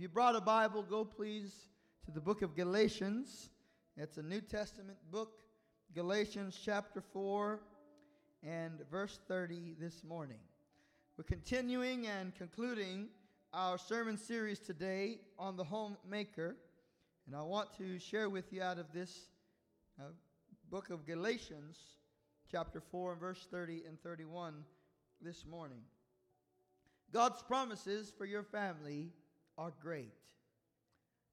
If you brought a Bible, go please to the book of Galatians. It's a New Testament book, Galatians chapter 4 and verse 30 this morning. We're continuing and concluding our sermon series today on the homemaker, and I want to share with you out of this uh, book of Galatians, chapter 4 and verse 30 and 31 this morning. God's promises for your family are great.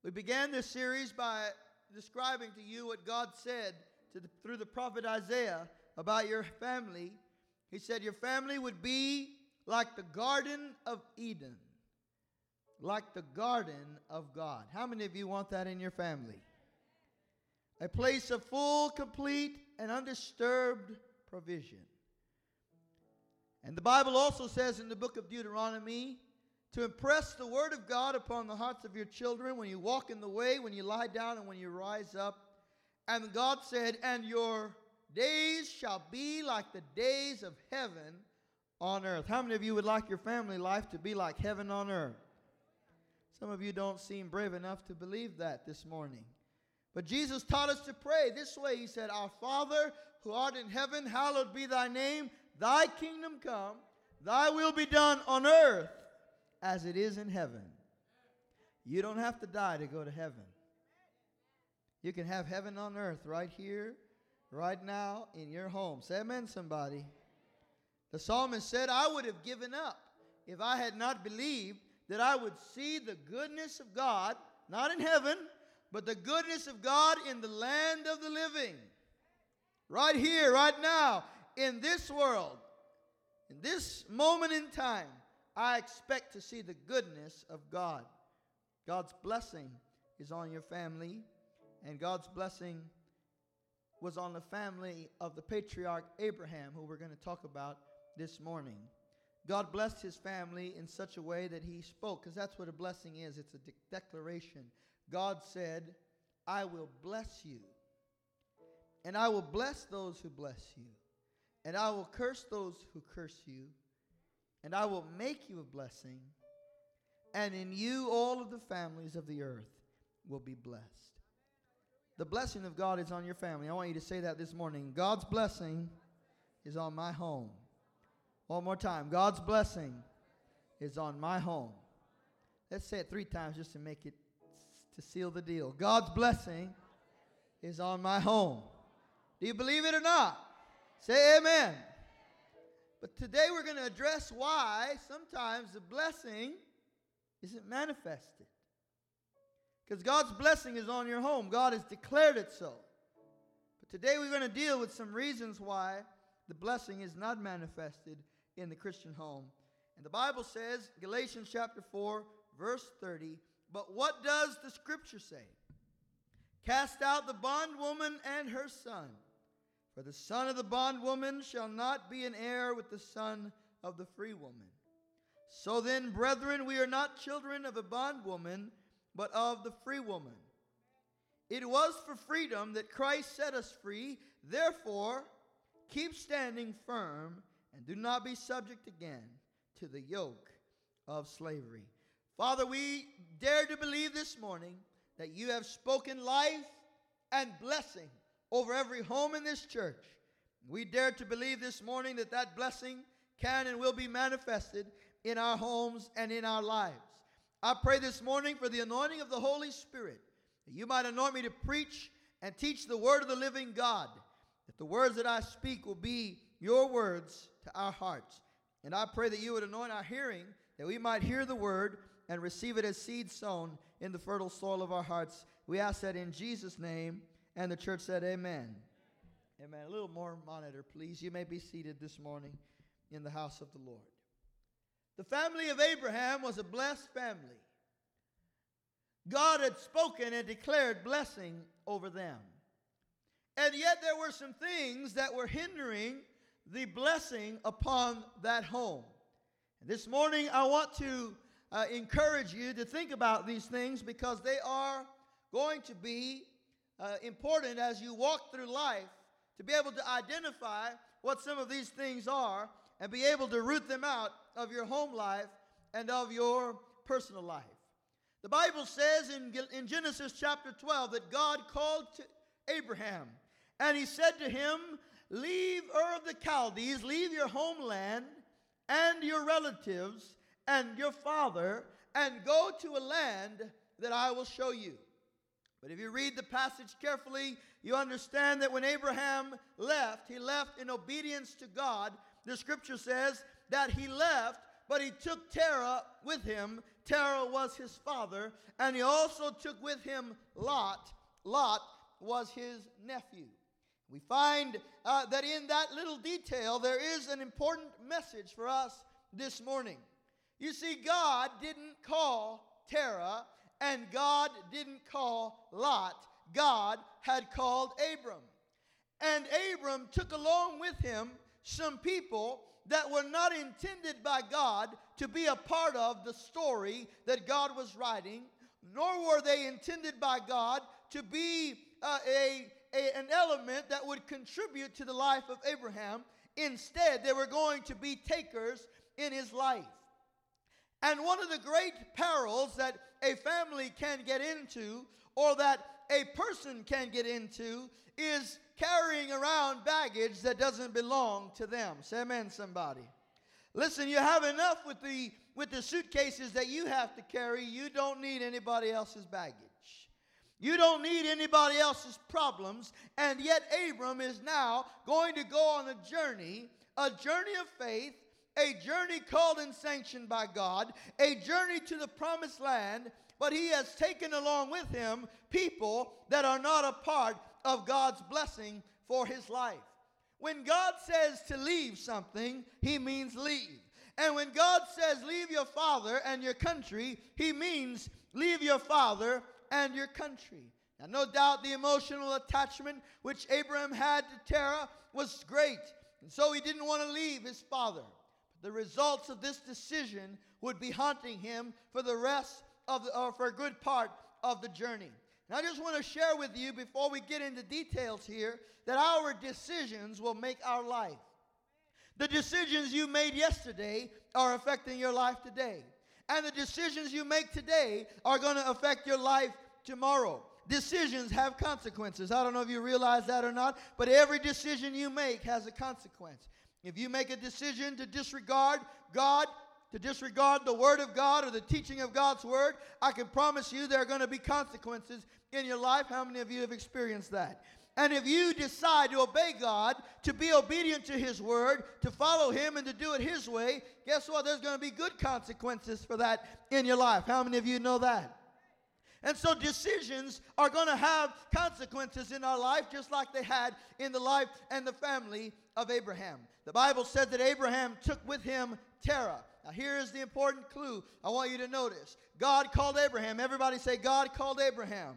We began this series by describing to you what God said the, through the prophet Isaiah about your family. He said, Your family would be like the Garden of Eden, like the garden of God. How many of you want that in your family? A place of full, complete, and undisturbed provision. And the Bible also says in the book of Deuteronomy to impress the word of God upon the hearts of your children when you walk in the way, when you lie down, and when you rise up. And God said, And your days shall be like the days of heaven on earth. How many of you would like your family life to be like heaven on earth? Some of you don't seem brave enough to believe that this morning. But Jesus taught us to pray this way. He said, Our Father who art in heaven, hallowed be thy name. Thy kingdom come, thy will be done on earth as it is in heaven. You don't have to die to go to heaven. You can have heaven on earth right here, right now, in your home. Say amen, somebody. The psalmist said, I would have given up if I had not believed that I would see the goodness of God, not in heaven, but the goodness of God in the land of the living. Right here, right now, in this world, in this moment in time, I expect to see the goodness of God. God's blessing is on your family, and God's blessing was on the family of the patriarch Abraham, who we're going to talk about this morning. God blessed his family in such a way that he spoke, because that's what a blessing is it's a de- declaration. God said, I will bless you, and I will bless those who bless you, and I will curse those who curse you, and I will make you a blessing, and in you all of the families of the earth will be blessed. The blessing of God is on your family. I want you to say that this morning. God's blessing is on my home. One more time. God's blessing is on my home. Let's say it three times just to make it, to seal the deal. God's blessing is on my home. Do you believe it or not? Say amen. But today we're going to address why sometimes the blessing isn't manifested. Because God's blessing is on your home, God has declared it so. But today we're going to deal with some reasons why the blessing is not manifested in the Christian home. And the Bible says, Galatians chapter 4, verse 30, but what does the scripture say? Cast out the bondwoman and her son. For the son of the bondwoman shall not be an heir with the son of the free woman. So then, brethren, we are not children of a bondwoman, but of the free woman. It was for freedom that Christ set us free. Therefore, keep standing firm and do not be subject again to the yoke of slavery. Father, we dare to believe this morning that you have spoken life and blessing over every home in this church. We dare to believe this morning that that blessing can and will be manifested in our homes and in our lives. I pray this morning for the anointing of the Holy Spirit, that you might anoint me to preach and teach the word of the living God, that the words that I speak will be your words to our hearts. And I pray that you would anoint our hearing, that we might hear the word and receive it as seed sown in the fertile soil of our hearts. We ask that in Jesus' name. And the church said, Amen. Amen. A little more monitor, please. You may be seated this morning in the house of the Lord. The family of Abraham was a blessed family. God had spoken and declared blessing over them. And yet there were some things that were hindering the blessing upon that home. And this morning, I want to uh, encourage you to think about these things because they are going to be uh, important as you walk through life to be able to identify what some of these things are and be able to root them out of your home life and of your personal life. The Bible says in, in Genesis chapter 12 that God called to Abraham and he said to him, Leave Ur of the Chaldees, leave your homeland and your relatives and your father, and go to a land that I will show you. But if you read the passage carefully, you understand that when Abraham left, he left in obedience to God. The scripture says that he left, but he took Terah with him. Terah was his father, and he also took with him Lot. Lot was his nephew. We find uh, that in that little detail, there is an important message for us this morning. You see, God didn't call Terah and God didn't call Lot. God had called Abram. And Abram took along with him some people that were not intended by God to be a part of the story that God was writing, nor were they intended by God to be uh, a, a, an element that would contribute to the life of Abraham. Instead, they were going to be takers in his life. And one of the great perils that a family can get into, or that a person can get into, is carrying around baggage that doesn't belong to them. Say amen, somebody. Listen, you have enough with the with the suitcases that you have to carry. You don't need anybody else's baggage. You don't need anybody else's problems. And yet Abram is now going to go on a journey, a journey of faith, a journey called and sanctioned by God, a journey to the promised land, but he has taken along with him people that are not a part of God's blessing for his life. When God says to leave something, he means leave. And when God says leave your father and your country, he means leave your father and your country. Now, no doubt the emotional attachment which Abraham had to Terah was great, and so he didn't want to leave his father. The results of this decision would be haunting him for the rest of the, or for a good part of the journey. And I just want to share with you before we get into details here that our decisions will make our life. The decisions you made yesterday are affecting your life today. And the decisions you make today are going to affect your life tomorrow. Decisions have consequences. I don't know if you realize that or not, but every decision you make has a consequence. If you make a decision to disregard God, to disregard the Word of God or the teaching of God's Word, I can promise you there are going to be consequences in your life. How many of you have experienced that? And if you decide to obey God, to be obedient to His Word, to follow Him, and to do it His way, guess what? There's going to be good consequences for that in your life. How many of you know that? And so decisions are going to have consequences in our life, just like they had in the life and the family of Abraham. The Bible said that Abraham took with him Terah. Now, here is the important clue I want you to notice God called Abraham. Everybody say, God called Abraham.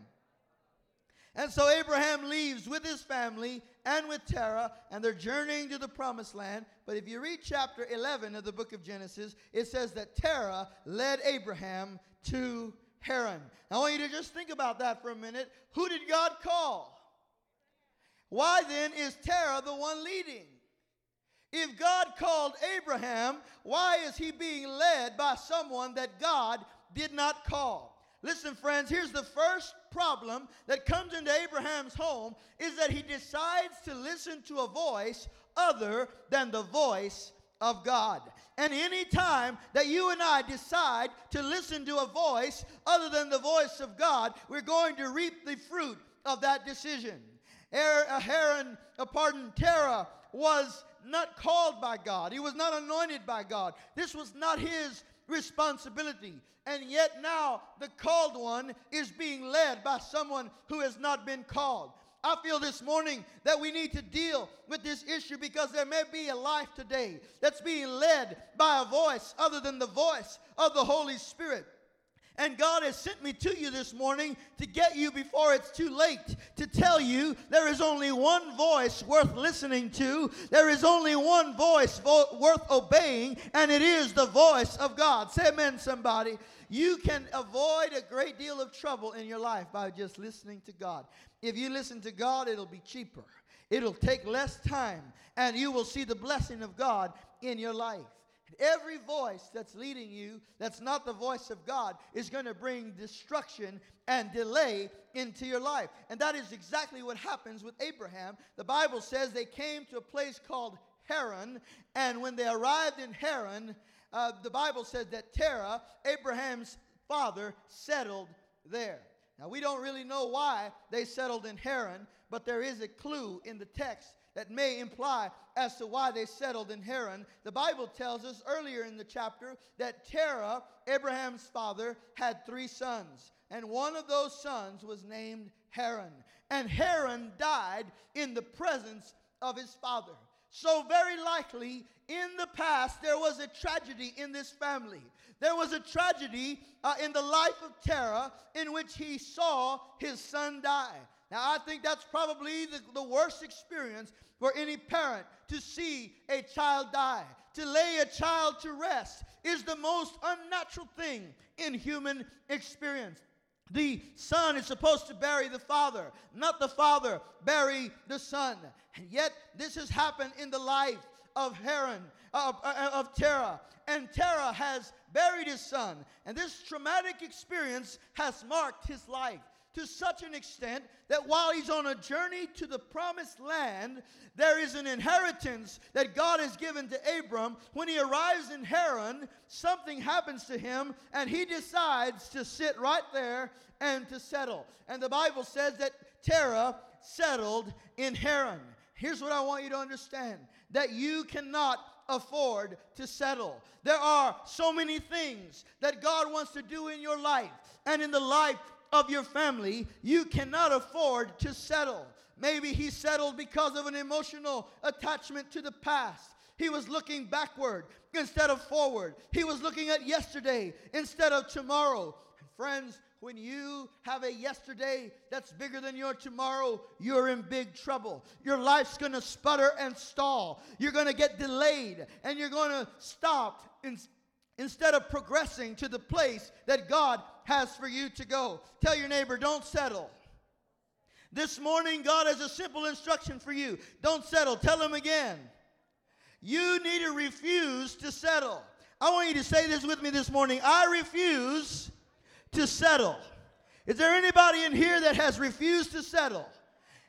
And so Abraham leaves with his family and with Terah, and they're journeying to the promised land. But if you read chapter 11 of the book of Genesis, it says that Terah led Abraham to Haran. I want you to just think about that for a minute. Who did God call? Why then is Terah the one leading? If God called Abraham, why is he being led by someone that God did not call? Listen, friends, here's the first problem that comes into Abraham's home is that he decides to listen to a voice other than the voice of God. And any time that you and I decide to listen to a voice other than the voice of God, we're going to reap the fruit of that decision. Aaron, uh, pardon, Terah was not called by God. He was not anointed by God. This was not his responsibility. And yet now the called one is being led by someone who has not been called. I feel this morning that we need to deal with this issue because there may be a life today that's being led by a voice other than the voice of the Holy Spirit. And God has sent me to you this morning to get you before it's too late to tell you there is only one voice worth listening to. There is only one voice vo- worth obeying, and it is the voice of God. Say amen, somebody. You can avoid a great deal of trouble in your life by just listening to God. If you listen to God, it'll be cheaper, it'll take less time, and you will see the blessing of God in your life. Every voice that's leading you, that's not the voice of God, is going to bring destruction and delay into your life. And that is exactly what happens with Abraham. The Bible says they came to a place called Haran, and when they arrived in Haran, uh, the Bible says that Terah, Abraham's father, settled there. Now, we don't really know why they settled in Haran, but there is a clue in the text that may imply as to why they settled in Haran. The Bible tells us earlier in the chapter that Terah, Abraham's father, had three sons, and one of those sons was named Haran. And Haran died in the presence of his father. So, very likely, in the past, there was a tragedy in this family. There was a tragedy uh, in the life of Terah in which he saw his son die. Now, I think that's probably the, the worst experience for any parent to see a child die. To lay a child to rest is the most unnatural thing in human experience. The son is supposed to bury the father, not the father bury the son. And yet, this has happened in the life of Haran, of, uh, of Terah. And Terah has buried his son. And this traumatic experience has marked his life to such an extent that while he's on a journey to the promised land, there is an inheritance that God has given to Abram. When he arrives in Haran, something happens to him, and he decides to sit right there and to settle. And the Bible says that Terah settled in Haran. Here's what I want you to understand that you cannot afford to settle. There are so many things that God wants to do in your life and in the life of your family, you cannot afford to settle. Maybe he settled because of an emotional attachment to the past. He was looking backward instead of forward. He was looking at yesterday instead of tomorrow. And friends, when you have a yesterday that's bigger than your tomorrow, you're in big trouble. Your life's to sputter and stall. You're to get delayed and you're to stop in, instead of progressing to the place that God has for you to go. Tell your neighbor, don't settle. This morning, God has a simple instruction for you. Don't settle. Tell him again. You need to refuse to settle. I want you to say this with me this morning. I refuse to settle. Is there anybody in here that has refused to settle?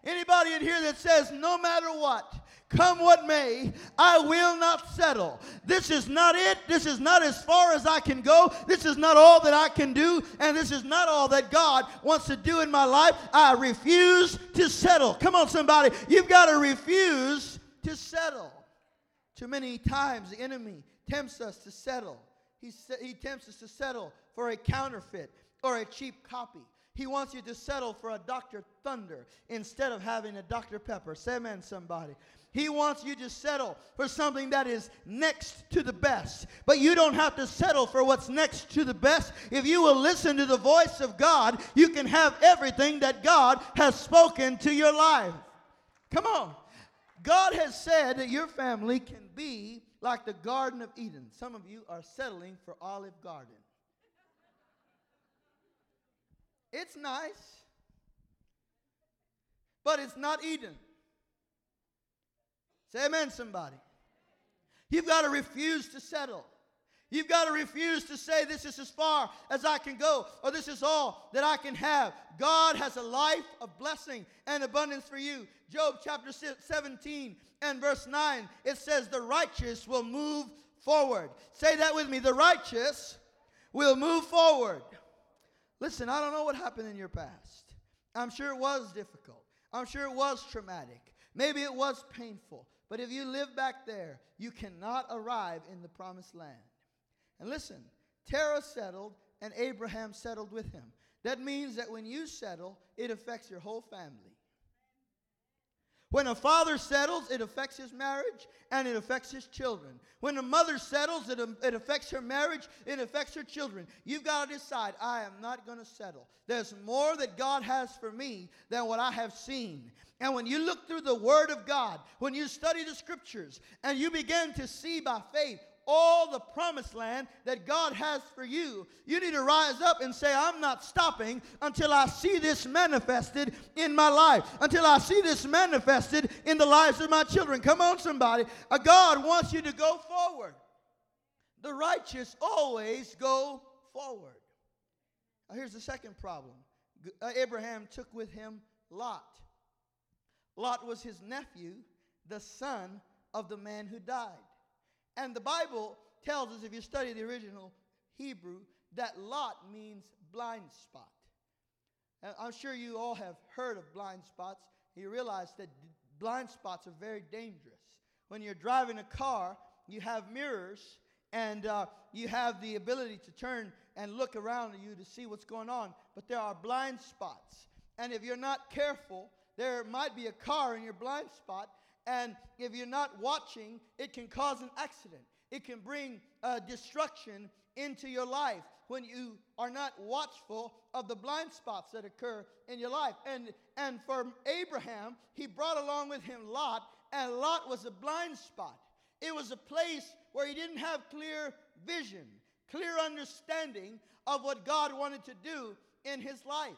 Anybody in here that says, no matter what, come what may, I will not settle. This is not it. This is not as far as I can go. This is not all that I can do. And this is not all that God wants to do in my life. I refuse to settle. Come on, somebody. You've got to refuse to settle. Too many times the enemy tempts us to settle. He, he tempts us to settle for a counterfeit or a cheap copy. He wants you to settle for a Dr. Thunder instead of having a Dr. Pepper. Say amen, somebody. He wants you to settle for something that is next to the best. But you don't have to settle for what's next to the best. If you will listen to the voice of God, you can have everything that God has spoken to your life. Come on. God has said that your family can be like the Garden of Eden. Some of you are settling for Olive Garden. It's nice, but it's not Eden. Say amen, somebody. You've got to refuse to settle. You've got to refuse to say, This is as far as I can go, or this is all that I can have. God has a life of blessing and abundance for you. Job chapter 17 and verse 9, it says, The righteous will move forward. Say that with me. The righteous will move forward. Listen, I don't know what happened in your past. I'm sure it was difficult. I'm sure it was traumatic. Maybe it was painful. But if you live back there, you cannot arrive in the promised land. And listen, Terah settled and Abraham settled with him. That means that when you settle, it affects your whole family. When a father settles, it affects his marriage and it affects his children. When a mother settles, it, um, it affects her marriage, it affects her children. You've got to decide, I am not going to settle. There's more that God has for me than what I have seen. And when you look through the Word of God, when you study the Scriptures, and you begin to see by faith all the promised land that God has for you, you need to rise up and say, I'm not stopping until I see this manifested in my life, until I see this manifested in the lives of my children. Come on, somebody. God wants you to go forward. the righteous always go forward. Now, here's the second problem uh, Abraham took with him Lot. Lot was his nephew, the son of the man who died. And the Bible tells us, if you study the original Hebrew, that Lot means blind spot. And I'm sure you all have heard of blind spots. You realize that blind spots are very dangerous. When you're driving a car, you have mirrors and uh, you have the ability to turn and look around you to see what's going on, but there are blind spots. And if you're not careful, there might be a car in your blind spot, and if you're not watching, it can cause an accident. It can bring uh, destruction into your life when you are not watchful of the blind spots that occur in your life. And, and for Abraham, he brought along with him Lot, and Lot was a blind spot. It was a place where he didn't have clear vision, clear understanding of what God wanted to do in his life.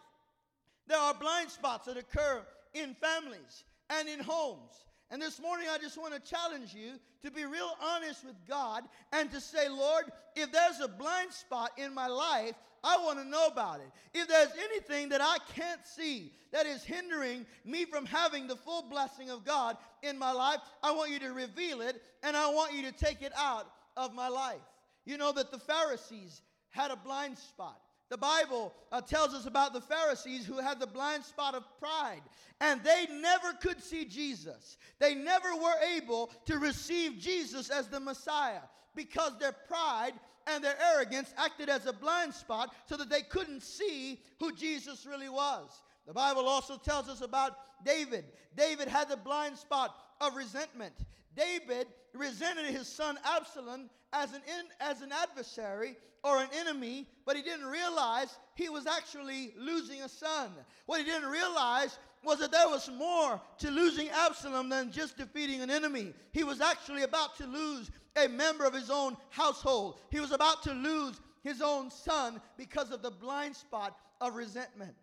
There are blind spots that occur in families and in homes. And this morning, I just want to challenge you to be real honest with God and to say, Lord, if there's a blind spot in my life, I want to know about it. If there's anything that I can't see that is hindering me from having the full blessing of God in my life, I want you to reveal it and I want you to take it out of my life. You know that the Pharisees had a blind spot. The Bible uh, tells us about the Pharisees who had the blind spot of pride, and they never could see Jesus. They never were able to receive Jesus as the Messiah because their pride and their arrogance acted as a blind spot so that they couldn't see who Jesus really was. The Bible also tells us about David. David had the blind spot of resentment. David resented his son Absalom as an, in, as an adversary or an enemy, but he didn't realize he was actually losing a son. What he didn't realize was that there was more to losing Absalom than just defeating an enemy. He was actually about to lose a member of his own household, he was about to lose his own son because of the blind spot of resentment.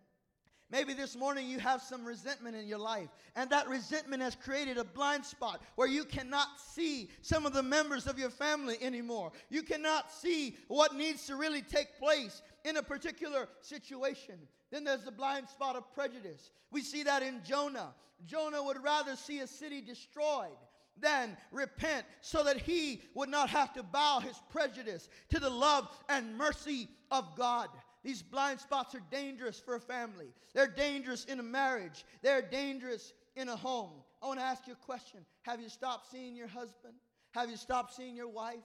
Maybe this morning you have some resentment in your life, and that resentment has created a blind spot where you cannot see some of the members of your family anymore. You cannot see what needs to really take place in a particular situation. Then there's the blind spot of prejudice. We see that in Jonah. Jonah would rather see a city destroyed than repent so that he would not have to bow his prejudice to the love and mercy of God. These blind spots are dangerous for a family. They're dangerous in a marriage. They're dangerous in a home. I want to ask you a question. Have you stopped seeing your husband? Have you stopped seeing your wife?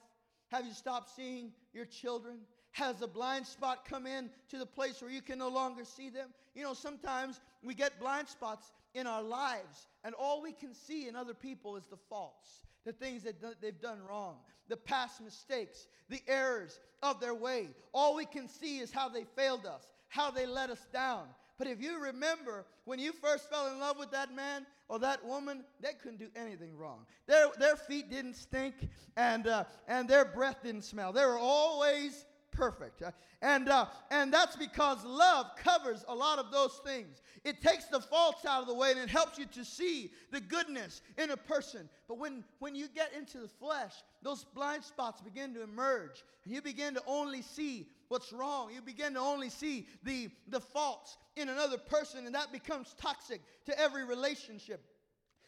Have you stopped seeing your children? Has a blind spot come in to the place where you can no longer see them? You know, sometimes we get blind spots in our lives, and all we can see in other people is the faults, the things that they've done wrong the past mistakes, the errors of their way. All we can see is how they failed us, how they let us down. But if you remember when you first fell in love with that man or that woman, they couldn't do anything wrong. Their, their feet didn't stink and, uh, and their breath didn't smell. They were always perfect. Uh, and, uh, and that's because love covers a lot of those things. It takes the faults out of the way and it helps you to see the goodness in a person. But when, when you get into the flesh, those blind spots begin to emerge and you begin to only see what's wrong. You begin to only see the, the faults in another person, and that becomes toxic to every relationship.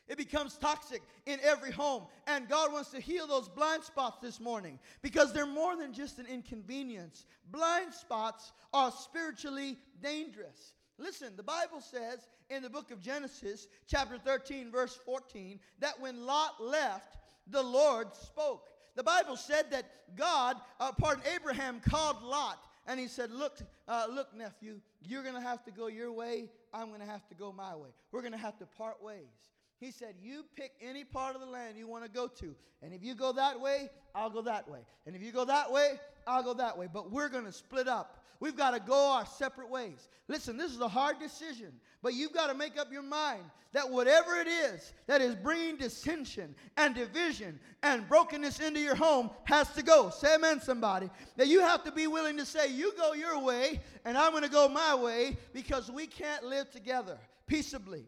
It becomes toxic in every home. And God wants to heal those blind spots this morning because they're more than just an inconvenience. Blind spots are spiritually dangerous. Listen, the Bible says in the book of Genesis, chapter 13, verse 14, that when Lot left, the Lord spoke. The Bible said that God, uh, pardon, Abraham called Lot and he said, Look, uh, look, nephew, you're going to have to go your way. I'm going to have to go my way. We're going to have to part ways. He said, You pick any part of the land you want to go to. And if you go that way, I'll go that way. And if you go that way, I'll go that way. But we're going to split up. We've got to go our separate ways. Listen, this is a hard decision, but you've got to make up your mind that whatever it is that is bringing dissension and division and brokenness into your home has to go. Say amen, somebody. That you have to be willing to say, You go your way, and I'm going to go my way because we can't live together peaceably.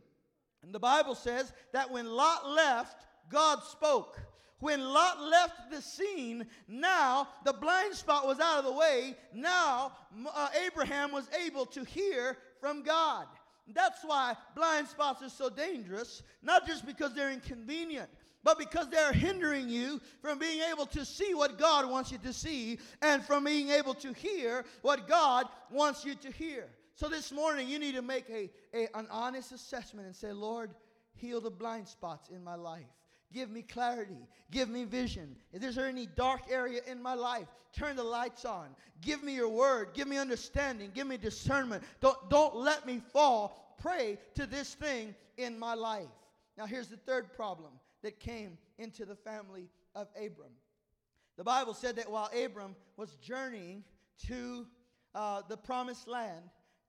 And the Bible says that when Lot left, God spoke. When Lot left the scene, now the blind spot was out of the way. Now uh, Abraham was able to hear from God. That's why blind spots are so dangerous, not just because they're inconvenient, but because they're hindering you from being able to see what God wants you to see and from being able to hear what God wants you to hear. So this morning, you need to make a, a, an honest assessment and say, Lord, heal the blind spots in my life. Give me clarity. Give me vision. If there's any dark area in my life, turn the lights on. Give me your word. Give me understanding. Give me discernment. Don't, don't let me fall prey to this thing in my life. Now, here's the third problem that came into the family of Abram. The Bible said that while Abram was journeying to uh, the promised land,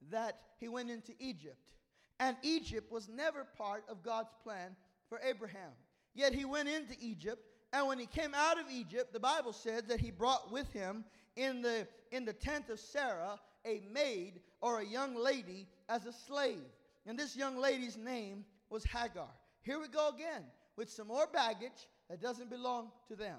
that he went into Egypt. And Egypt was never part of God's plan for Abraham. Yet he went into Egypt, and when he came out of Egypt, the Bible said that he brought with him in the, in the tent of Sarah a maid or a young lady as a slave. And this young lady's name was Hagar. Here we go again with some more baggage that doesn't belong to them.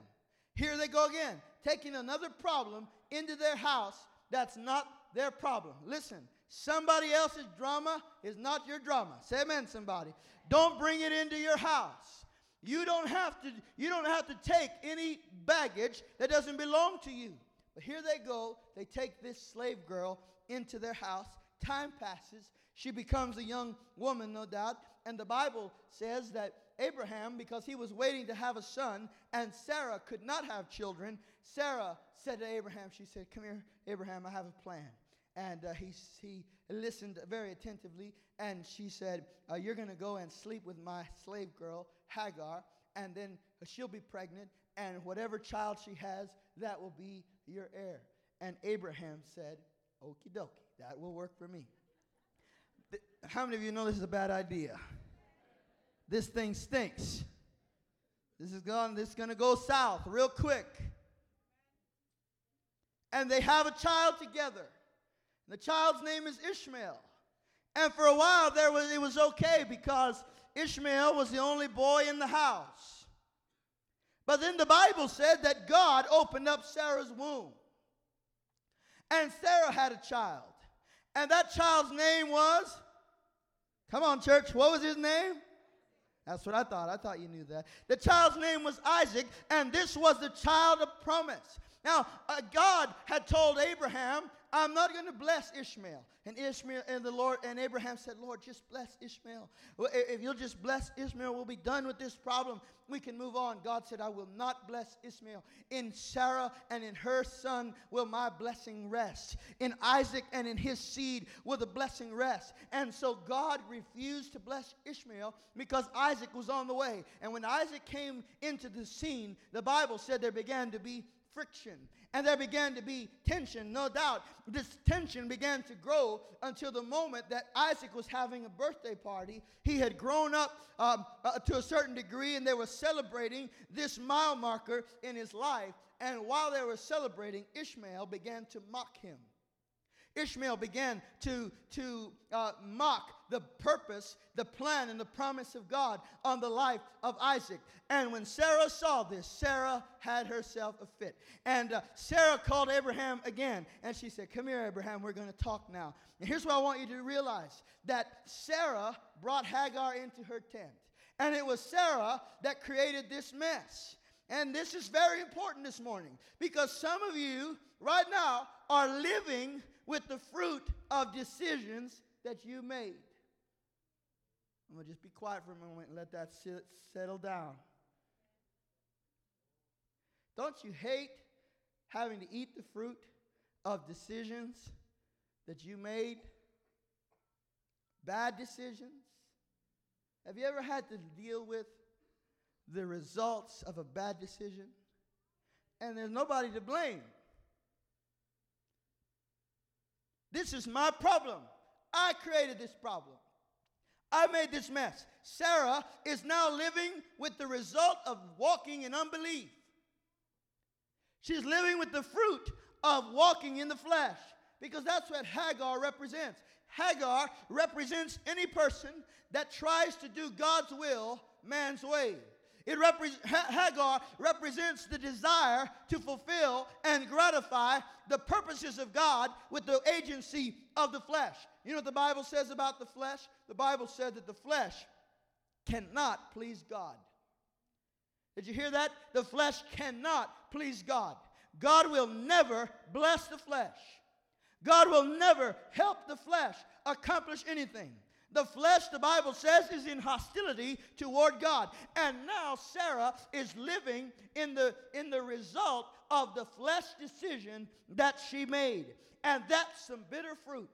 Here they go again, taking another problem into their house that's not their problem. Listen, somebody else's drama is not your drama. Say amen, somebody. Don't bring it into your house. You don't have to you don't have to take any baggage that doesn't belong to you. But here they go. They take this slave girl into their house. Time passes. She becomes a young woman, no doubt. And the Bible says that Abraham, because he was waiting to have a son, and Sarah could not have children, Sarah said to Abraham, She said, Come here, Abraham, I have a plan. And uh, he, he listened very attentively, and she said, uh, You're going to go and sleep with my slave girl, Hagar, and then she'll be pregnant, and whatever child she has, that will be your heir. And Abraham said, Okie dokie, that will work for me. How many of you know this is a bad idea? This thing stinks. This is going this is going to go south real quick. And they have a child together. The child's name is Ishmael. And for a while there was it was okay because Ishmael was the only boy in the house. But then the Bible said that God opened up Sarah's womb. And Sarah had a child. And that child's name was Come on, church. What was his name? That's what I thought. I thought you knew that. The child's name was Isaac, and this was the child of promise. Now, uh, God had told Abraham, I'm not going to bless Ishmael. And Ishmael and the Lord and Abraham said, Lord, just bless Ishmael. If you'll just bless Ishmael, we'll be done with this problem. We can move on. God said, I will not bless Ishmael. In Sarah and in her son will my blessing rest. In Isaac and in his seed will the blessing rest. And so God refused to bless Ishmael because Isaac was on the way. And when Isaac came into the scene, the Bible said there began to be friction and there began to be tension, no doubt. This tension began to grow until the moment that Isaac was having a birthday party. He had grown up um, uh, to a certain degree, and they were celebrating this mile marker in his life. And while they were celebrating, Ishmael began to mock him. Ishmael began to, to uh, mock the purpose, the plan, and the promise of God on the life of Isaac. And when Sarah saw this, Sarah had herself a fit. And uh, Sarah called Abraham again, and she said, Come here, Abraham, we're going to talk now. And here's what I want you to realize that Sarah brought Hagar into her tent. And it was Sarah that created this mess. And this is very important this morning because some of you right now are living with the fruit of decisions that you made. I'm going to just be quiet for a moment and let that sit, settle down. Don't you hate having to eat the fruit of decisions that you made? Bad decisions? Have you ever had to deal with the results of a bad decision? And there's nobody to blame. This is my problem. I created this problem. I made this mess. Sarah is now living with the result of walking in unbelief. She's living with the fruit of walking in the flesh because that's what Hagar represents. Hagar represents any person that tries to do God's will man's way. It repre- Hagar represents the desire to fulfill and gratify the purposes of God with the agency of the flesh. You know what the Bible says about the flesh? The Bible said that the flesh cannot please God. Did you hear that? The flesh cannot please God. God will never bless the flesh. God will never help the flesh accomplish anything. The flesh, the Bible says, is in hostility toward God. And now Sarah is living in the, in the result of the flesh decision that she made. And that's some bitter fruit.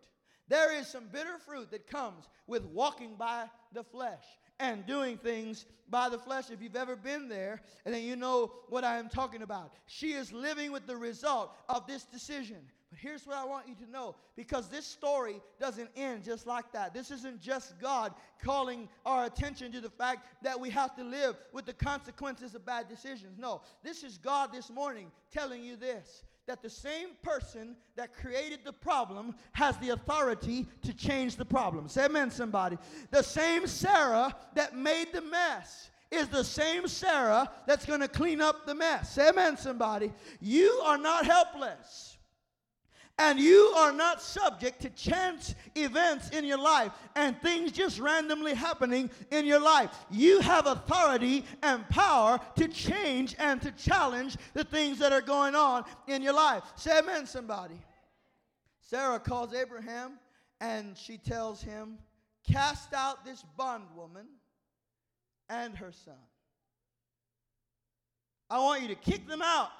There is some bitter fruit that comes with walking by the flesh and doing things by the flesh. If you've ever been there, and then you know what I am talking about. She is living with the result of this decision. But here's what I want you to know because this story doesn't end just like that. This isn't just God calling our attention to the fact that we have to live with the consequences of bad decisions. No, this is God this morning telling you this that the same person that created the problem has the authority to change the problem. Say amen, somebody. The same Sarah that made the mess is the same Sarah that's going to clean up the mess. Say amen, somebody. You are not helpless. And you are not subject to chance events in your life and things just randomly happening in your life. You have authority and power to change and to challenge the things that are going on in your life. Say amen, somebody. Sarah calls Abraham and she tells him, Cast out this bondwoman and her son. I want you to kick them out.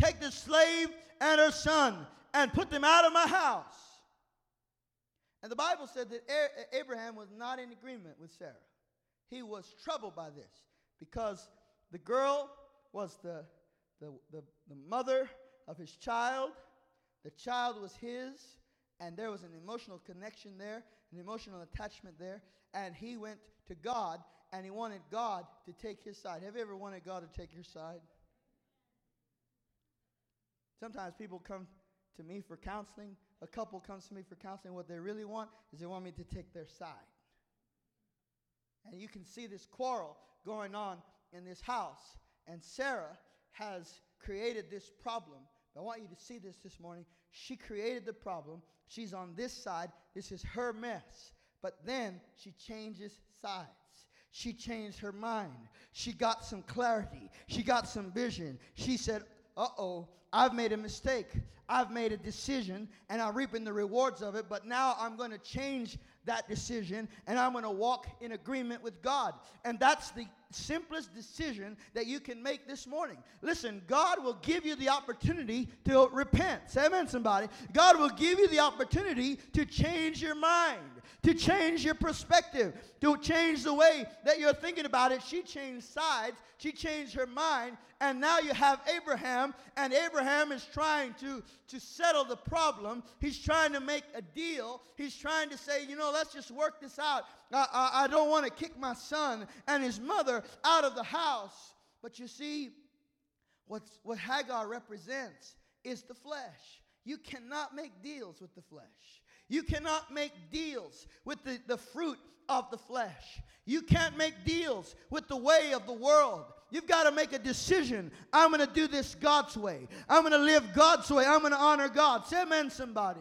Take the slave and her son and put them out of my house. And the Bible said that Abraham was not in agreement with Sarah. He was troubled by this because the girl was the, the, the, the mother of his child, the child was his, and there was an emotional connection there, an emotional attachment there, and he went to God and he wanted God to take his side. Have you ever wanted God to take your side? Sometimes people come to me for counseling. A couple comes to me for counseling. What they really want is they want me to take their side. And you can see this quarrel going on in this house. And Sarah has created this problem. I want you to see this this morning. She created the problem. She's on this side. This is her mess. But then she changes sides. She changed her mind. She got some clarity. She got some vision. She said, Uh oh, I've made a mistake. I've made a decision and I'm reaping the rewards of it, but now I'm going to change that decision and I'm going to walk in agreement with God. And that's the simplest decision that you can make this morning. Listen, God will give you the opportunity to repent. Say amen, somebody. God will give you the opportunity to change your mind, to change your perspective, to change the way that you're thinking about it. She changed sides, she changed her mind, and now you have Abraham, and Abraham is trying to, to settle the problem. He's trying to make a deal. He's trying to say, you know, let's just work this out. I, I, don't want to kick my son and his mother out of the house. But you see, what's, what Hagar represents is the flesh. You cannot make deals with the flesh. You cannot make deals with the, the fruit of the flesh. You can't make deals with the way of the world. You've got to make a decision. I'm going to do this God's way. I'm going to live God's way. I'm going to honor God. Say amen, somebody.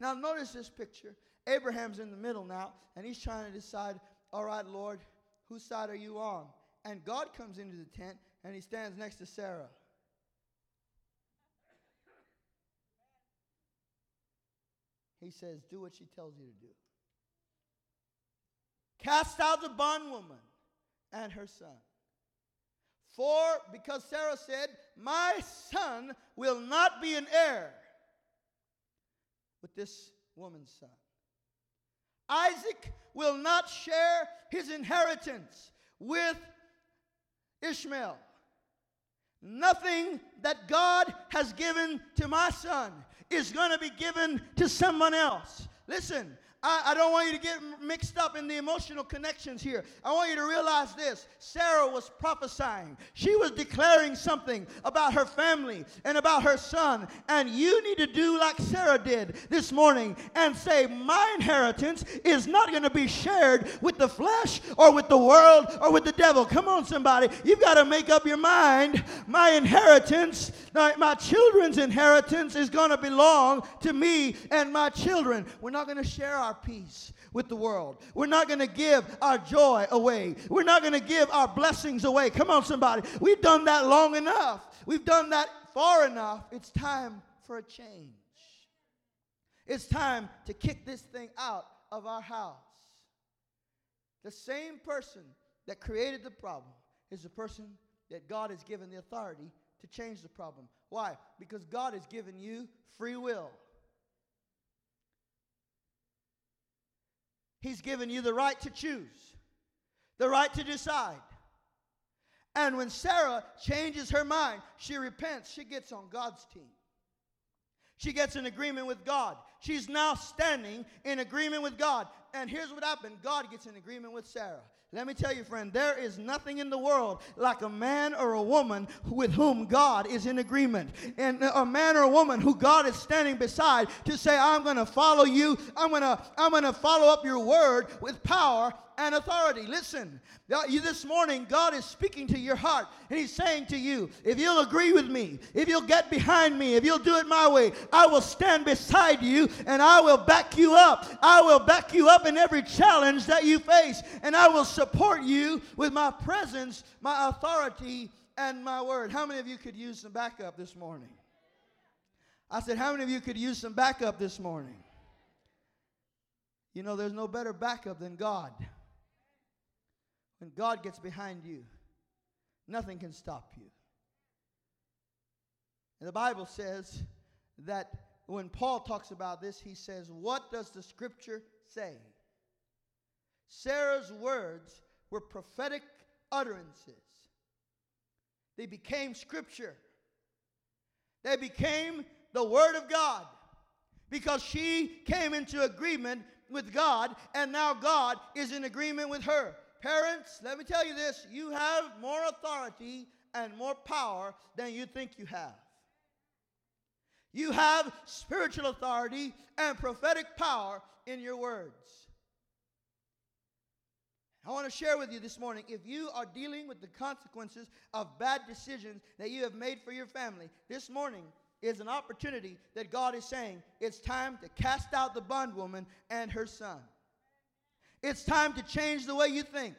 Now, notice this picture. Abraham's in the middle now, and he's trying to decide, all right, Lord, whose side are you on? And God comes into the tent, and he stands next to Sarah. He says, Do what she tells you to do. Cast out the bondwoman and her son. For, because Sarah said, My son will not be an heir with this woman's son. Isaac will not share his inheritance with Ishmael. Nothing that God has given to my son is going to be given to someone else. Listen, I, I don't want you to get mixed up in the emotional connections here. I want you to realize this Sarah was prophesying, she was declaring something about her family and about her son. And you need to do like Sarah did this morning and say, My inheritance is not going to be shared with the flesh or with the world or with the devil. Come on, somebody. You've got to make up your mind. My inheritance, my children's inheritance is going to belong to me and my children. We're not going to share our peace with the world. We're not going to give our joy away. We're not going to give our blessings away. Come on, somebody. We've done that long enough. We've done that far enough. It's time for a change. It's time to kick this thing out of our house. The same person that created the problem is the person that God has given the authority to change the problem. Why? Because God has given you free will. He's given you the right to choose, the right to decide. And when Sarah changes her mind, she repents, she gets on God's team. She gets in agreement with God. She's now standing in agreement with God. And here's what happened God gets in agreement with Sarah. Let me tell you, friend, there is nothing in the world like a man or a woman with whom God is in agreement. And a man or a woman who God is standing beside to say, I'm going to follow you. I'm going to I'm going to follow up your word with power and authority. Listen, you this morning, God is speaking to your heart, and He's saying to you, if you'll agree with me, if you'll get behind me, if you'll do it my way, I will stand beside you and I will back you up. I will back you up in every challenge that you face, and I will support you with my presence, my authority, and my word. How many of you could use some backup this morning? I said, How many of you could use some backup this morning? You know, there's no better backup than God. When God gets behind you, nothing can stop you. And the Bible says that when Paul talks about this, he says, What does the scripture say? Sarah's words were prophetic utterances, they became scripture, they became the word of God because she came into agreement with God, and now God is in agreement with her. Parents, let me tell you this you have more authority and more power than you think you have. You have spiritual authority and prophetic power in your words. I want to share with you this morning if you are dealing with the consequences of bad decisions that you have made for your family, this morning is an opportunity that God is saying it's time to cast out the bondwoman and her son. It's time to change the way you think.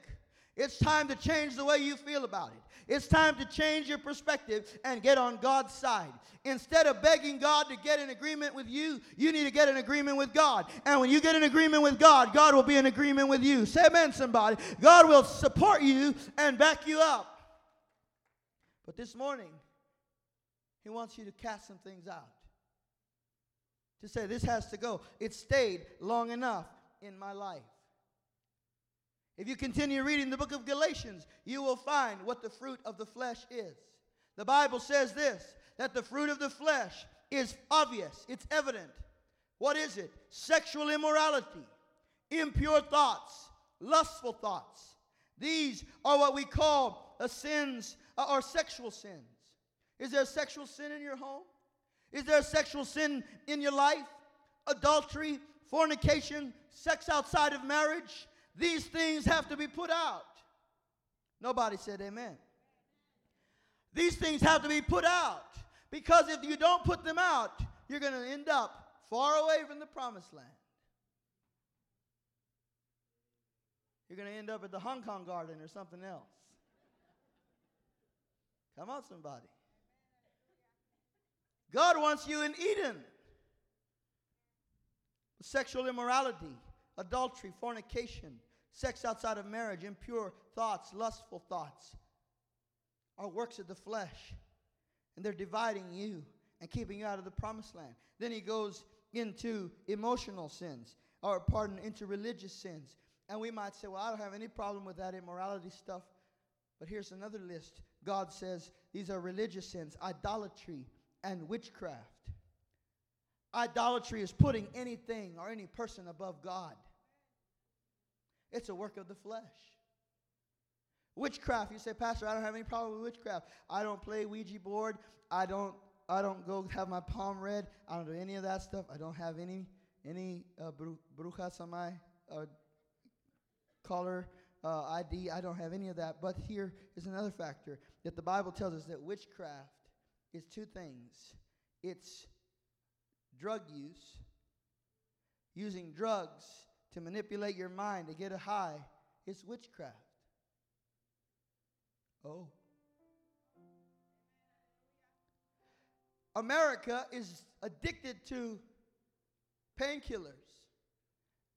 It's time to change the way you feel about it. It's time to change your perspective and get on God's side. Instead of begging God to get in agreement with you, you need to get in agreement with God. And when you get in agreement with God, God will be in agreement with you. Say amen, somebody. God will support you and back you up. But this morning, He wants you to cast some things out. To say, this has to go. It stayed long enough in my life. If you continue reading the book of Galatians, you will find what the fruit of the flesh is. The Bible says this that the fruit of the flesh is obvious, it's evident. What is it? Sexual immorality, impure thoughts, lustful thoughts. These are what we call sins uh, or sexual sins. Is there a sexual sin in your home? Is there a sexual sin in your life? Adultery, fornication, sex outside of marriage, these things have to be put out. Nobody said amen. These things have to be put out because if you don't put them out, you're going to end up far away from the promised land. You're going to end up at the Hong Kong garden or something else. Come on, somebody. God wants you in Eden. Sexual immorality, adultery, fornication, sex outside of marriage, impure thoughts, lustful thoughts are works of the flesh. And they're dividing you and keeping you out of the promised land. Then he goes into emotional sins, or pardon, into religious sins. And we might say, well, I don't have any problem with that immorality stuff. But here's another list. God says these are religious sins idolatry and witchcraft. Idolatry is putting anything or any person above God. It's a work of the flesh. Witchcraft. You say, Pastor, I don't have any problem with witchcraft. I don't play Ouija board. I don't. I don't go have my palm read. I don't do any of that stuff. I don't have any any uh, brujas on my uh, collar uh, ID. I don't have any of that. But here is another factor that the Bible tells us that witchcraft is two things. It's drug use, using drugs to manipulate your mind to get a high. It's witchcraft. Oh. America is addicted to painkillers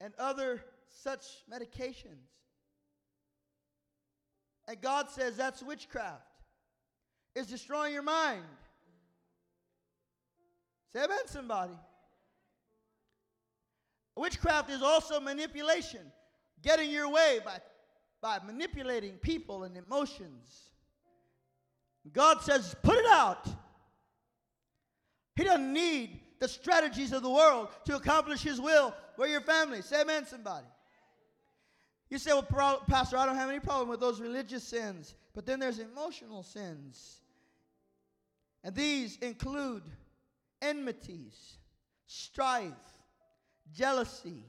and other such medications. And God says that's witchcraft. It's destroying your mind. Say amen, somebody. Witchcraft is also manipulation, getting your way by, by manipulating people and emotions. God says, put it out. He doesn't need the strategies of the world to accomplish His will for your family. Say amen, somebody. You say, well, Pastor, I don't have any problem with those religious sins. But then there's emotional sins. And these include enmities, strife, jealousy,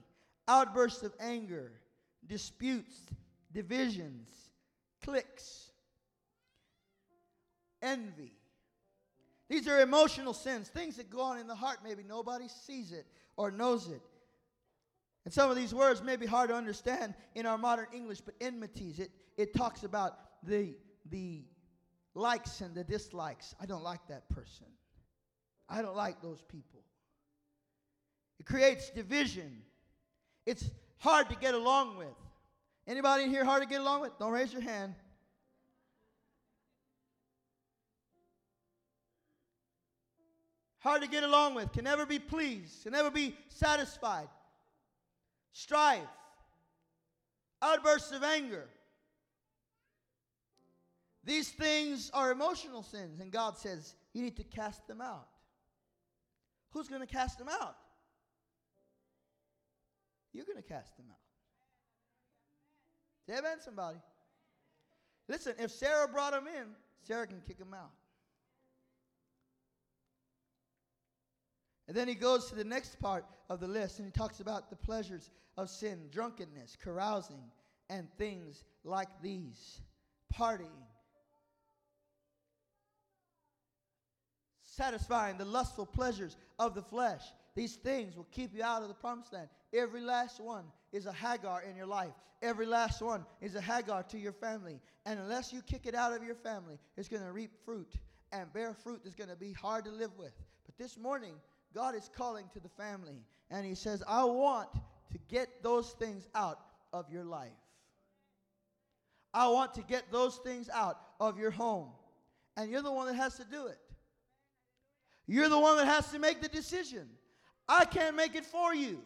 outbursts of anger, disputes, divisions, cliques, envy. These are emotional sins, things that go on in the heart. Maybe nobody sees it or knows it. And some of these words may be hard to understand in our modern English, but enmities, it, it talks about the, the likes and the dislikes. I don't like that person. I don't like those people. It creates division. It's hard to get along with. Anybody in here hard to get along with? Don't raise your hand. Hard to get along with, can never be pleased, can never be satisfied. Strife, outbursts of anger. These things are emotional sins, and God says you need to cast them out. Who's going to cast them out? You're going to cast them out. Say amen, somebody. Listen, if Sarah brought them in, Sarah can kick them out. And then he goes to the next part of the list and he talks about the pleasures of sin, drunkenness, carousing, and things like these partying, satisfying the lustful pleasures of the flesh. These things will keep you out of the promised land. Every last one is a Hagar in your life. Every last one is a Hagar to your family. And unless you kick it out of your family, it's going to reap fruit and bear fruit that's going to be hard to live with. But this morning, God is calling to the family, and He says, I want to get those things out of your life. I want to get those things out of your home. And you're the one that has to do it. You're the one that has to make the decision. I can't make it for you.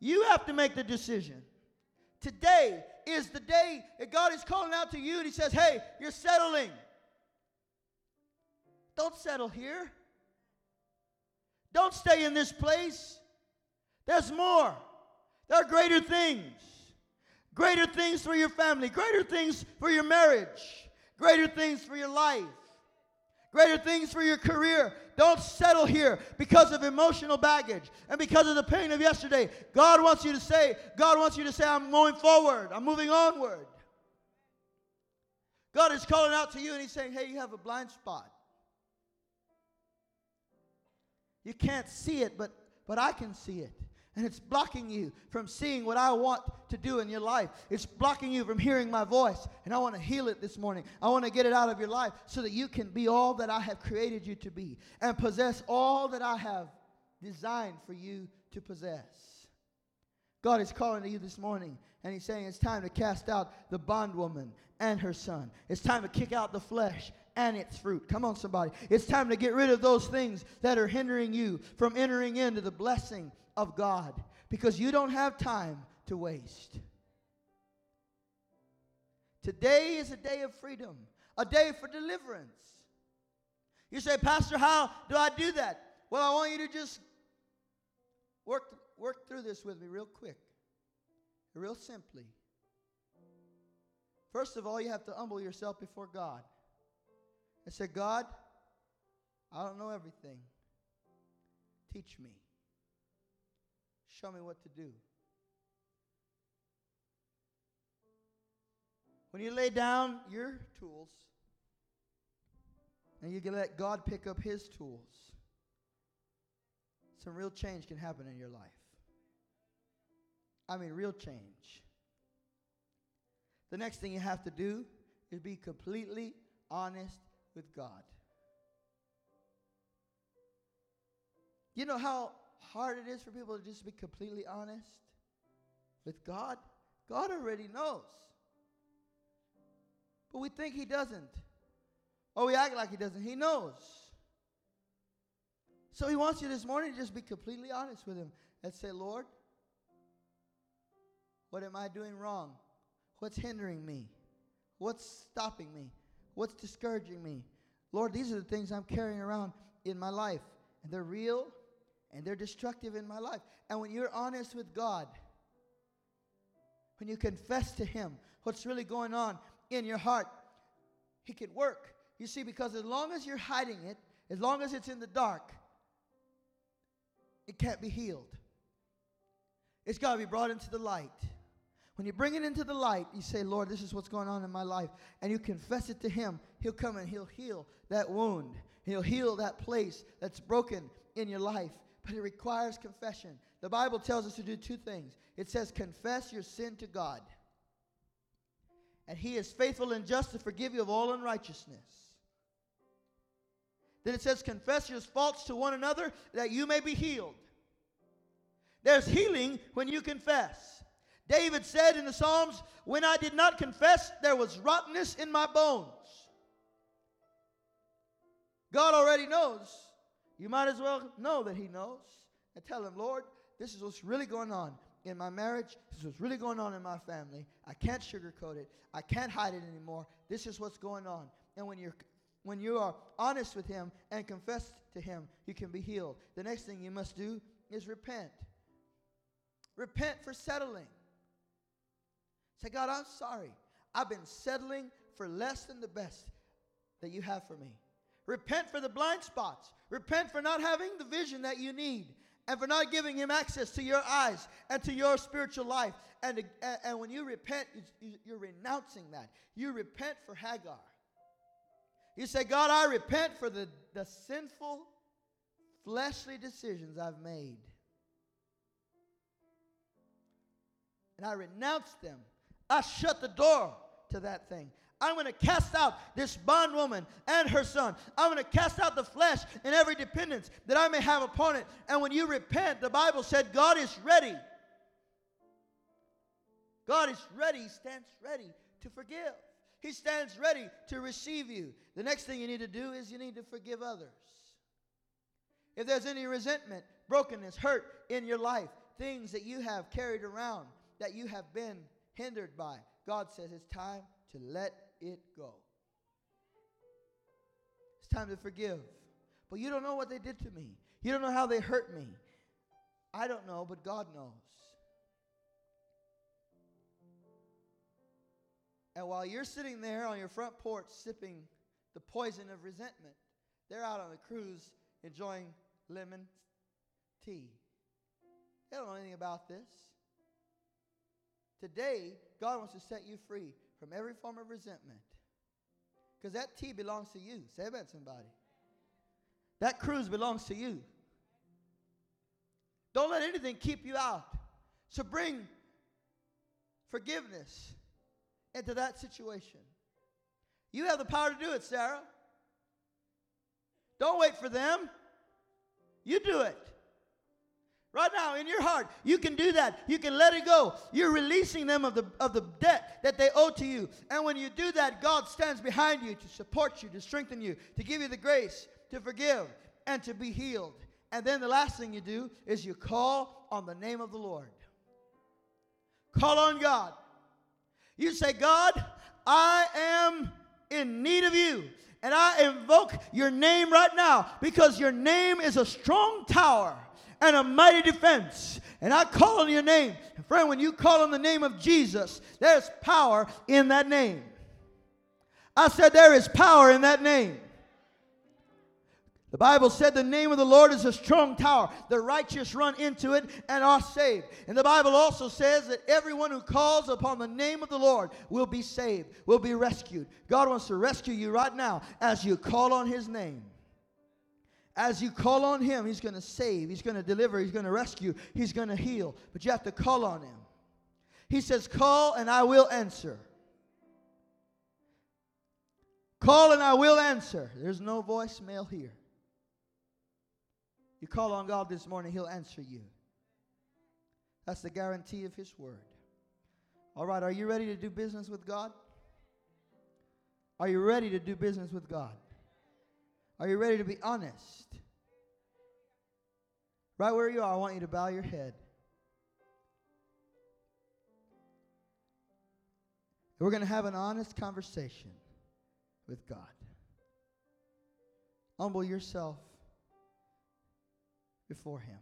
You have to make the decision. Today is the day that God is calling out to you and He says, Hey, you're settling. Don't settle here. Don't stay in this place. There's more. There are greater things. Greater things for your family, greater things for your marriage, greater things for your life greater things for your career. Don't settle here because of emotional baggage and because of the pain of yesterday. God wants you to say, God wants you to say, I'm going forward, I'm moving onward. God is calling out to you and He's saying, Hey, you have a blind spot. You can't see it, but, but I can see it. And it's blocking you from seeing what I want to do in your life. It's blocking you from hearing my voice. And I want to heal it this morning. I want to get it out of your life so that you can be all that I have created you to be and possess all that I have designed for you to possess. God is calling to you this morning and He's saying it's time to cast out the bondwoman and her son. It's time to kick out the flesh and its fruit. Come on, somebody. It's time to get rid of those things that are hindering you from entering into the blessing of God because you don't have time to waste. Today is a day of freedom, a day for deliverance. You say, Pastor, how do I do that? Well, I want you to just Work, work through this with me real quick, real simply. First of all, you have to humble yourself before God and say, God, I don't know everything. Teach me. Show me what to do. When you lay down your tools and you can let God pick up his tools, some real change can happen in your life. I mean, real change. The next thing you have to do is be completely honest with God. You know how hard it is for people to just be completely honest with God? God already knows. But we think He doesn't. Or we act like He doesn't. He knows. So He wants you this morning to just be completely honest with Him and say, Lord, what am I doing wrong? What's hindering me? What's stopping me? What's discouraging me? Lord, these are the things I'm carrying around in my life. And they're real and they're destructive in my life. And when you're honest with God, when you confess to Him what's really going on in your heart, He can work. You see, because as long as you're hiding it, as long as it's in the dark, it can't be healed. It's got to be brought into the light. When you bring it into the light, you say, Lord, this is what's going on in my life. And you confess it to Him. He'll come and He'll heal that wound. He'll heal that place that's broken in your life. But it requires confession. The Bible tells us to do two things it says, confess your sin to God, and He is faithful and just to forgive you of all unrighteousness. Then it says, confess your faults to one another that you may be healed. There's healing when you confess. David said in the Psalms, When I did not confess, there was rottenness in my bones. God already knows. You might as well know that He knows. And tell Him, Lord, this is what's really going on in my marriage. This is what's really going on in my family. I can't sugarcoat it. I can't hide it anymore. This is what's going on. And when you're when you are honest with him and confess to him, you can be healed. The next thing you must do is repent. Repent for settling. Say, God, I'm sorry. I've been settling for less than the best that you have for me. Repent for the blind spots. Repent for not having the vision that you need and for not giving him access to your eyes and to your spiritual life. And, and, and when you repent, you're renouncing that. You repent for Hagar. You say, God, I repent for the, the sinful, fleshly decisions I've made. And I renounce them. I shut the door to that thing. I'm going to cast out this bondwoman and her son. I'm going to cast out the flesh and every dependence that I may have upon it. And when you repent, the Bible said God is ready. God is ready. He stands ready to forgive. He stands ready to receive you. The next thing you need to do is you need to forgive others. If there's any resentment, brokenness, hurt in your life, things that you have carried around that you have been hindered by, God says it's time to let it go. It's time to forgive. But you don't know what they did to me. You don't know how they hurt me. I don't know, but God knows. And while you're sitting there on your front porch sipping the poison of resentment, they're out on a cruise enjoying lemon tea. They don't know anything about this. Today, God wants to set you free from every form of resentment. Because that tea belongs to you. Say amen, somebody. That cruise belongs to you. Don't let anything keep you out. So bring forgiveness into that situation. You have the power to do it, Sarah. Don't wait for them. You do it. Right now, in your heart, you can do that. You can let it go. You're releasing them of the, of the debt that they owe to you. And when you do that, God stands behind you to support you, to strengthen you, to give you the grace to forgive and to be healed. And then the last thing you do is you call on the name of the Lord. Call on God. You say, God, I am in need of you. And I invoke your name right now because your name is a strong tower and a mighty defense. And I call on your name. And friend, when you call on the name of Jesus, there's power in that name. I said, There is power in that name. The Bible said the name of the Lord is a strong tower. The righteous run into it and are saved. And the Bible also says that everyone who calls upon the name of the Lord will be saved, will be rescued. God wants to rescue you right now as you call on his name. As you call on him, he's going to save, he's going to deliver, he's going to rescue, he's going to heal. But you have to call on him. He says, Call and I will answer. Call and I will answer. There's no voicemail here. You call on God this morning, He'll answer you. That's the guarantee of His word. All right, are you ready to do business with God? Are you ready to do business with God? Are you ready to be honest? Right where you are, I want you to bow your head. We're going to have an honest conversation with God. Humble yourself before Him.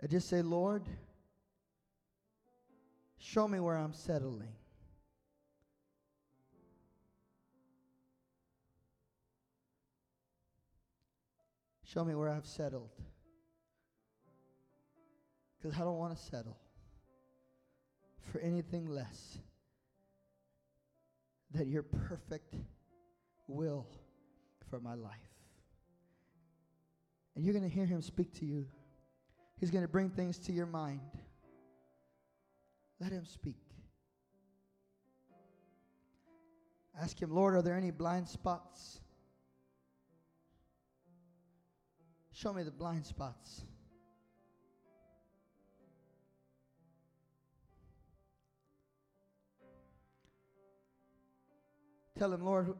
And just say, Lord, show me where I'm settling. Show me where I've settled. Because I don't want to settle for anything less than your perfect will for my life. And you're going to hear him speak to you. He's going to bring things to your mind. Let him speak. Ask him, Lord, are there any blind spots? Show me the blind spots. Tell him, Lord,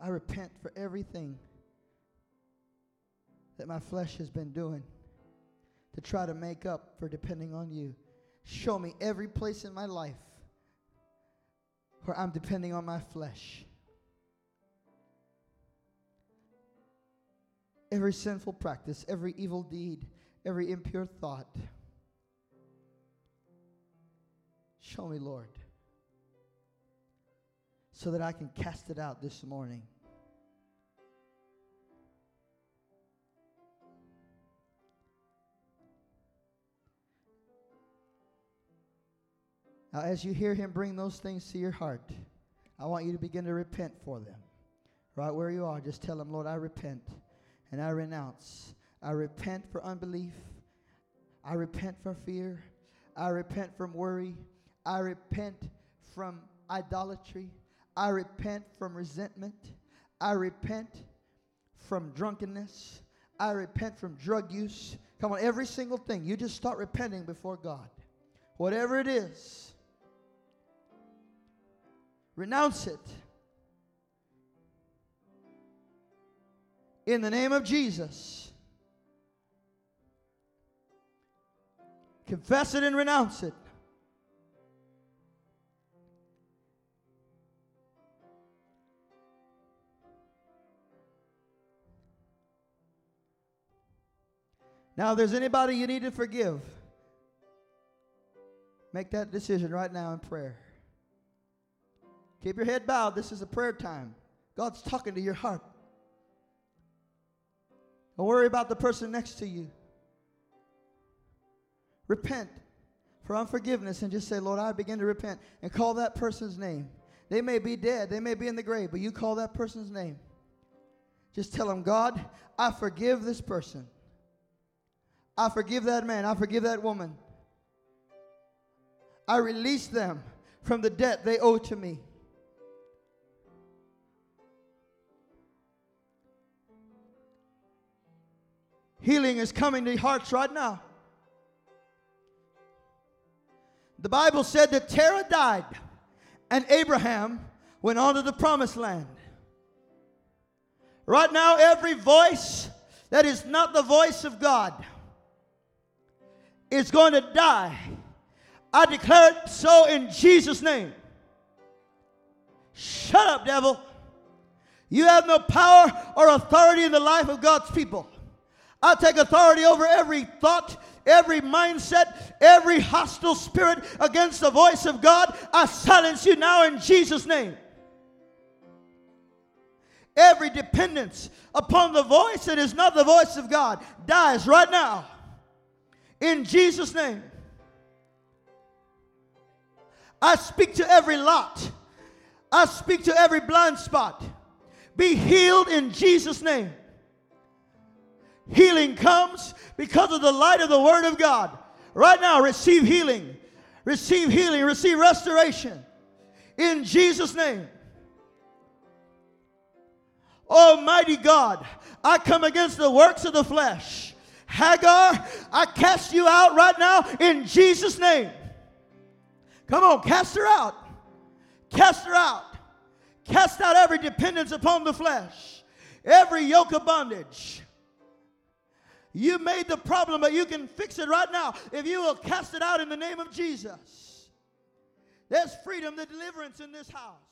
I repent for everything that my flesh has been doing to try to make up for depending on you. Show me every place in my life where I'm depending on my flesh. Every sinful practice, every evil deed, every impure thought. Show me, Lord, so that I can cast it out this morning. Now, as you hear him bring those things to your heart, I want you to begin to repent for them. Right where you are, just tell him, Lord, I repent and I renounce. I repent for unbelief. I repent for fear. I repent from worry. I repent from idolatry. I repent from resentment. I repent from drunkenness. I repent from drug use. Come on, every single thing. You just start repenting before God. Whatever it is. Renounce it. In the name of Jesus. Confess it and renounce it. Now, if there's anybody you need to forgive, make that decision right now in prayer. Keep your head bowed. This is a prayer time. God's talking to your heart. Don't worry about the person next to you. Repent for unforgiveness and just say, Lord, I begin to repent and call that person's name. They may be dead, they may be in the grave, but you call that person's name. Just tell them, God, I forgive this person. I forgive that man. I forgive that woman. I release them from the debt they owe to me. Healing is coming to hearts right now. The Bible said that Terah died and Abraham went on to the promised land. Right now, every voice that is not the voice of God is going to die. I declare it so in Jesus' name. Shut up, devil. You have no power or authority in the life of God's people. I take authority over every thought, every mindset, every hostile spirit against the voice of God. I silence you now in Jesus' name. Every dependence upon the voice that is not the voice of God dies right now. In Jesus' name. I speak to every lot. I speak to every blind spot. Be healed in Jesus' name. Healing comes because of the light of the Word of God. Right now, receive healing. Receive healing. Receive restoration. In Jesus' name. Almighty God, I come against the works of the flesh. Hagar, I cast you out right now in Jesus' name. Come on, cast her out. Cast her out. Cast out every dependence upon the flesh, every yoke of bondage. You made the problem, but you can fix it right now if you will cast it out in the name of Jesus. There's freedom, the deliverance in this house.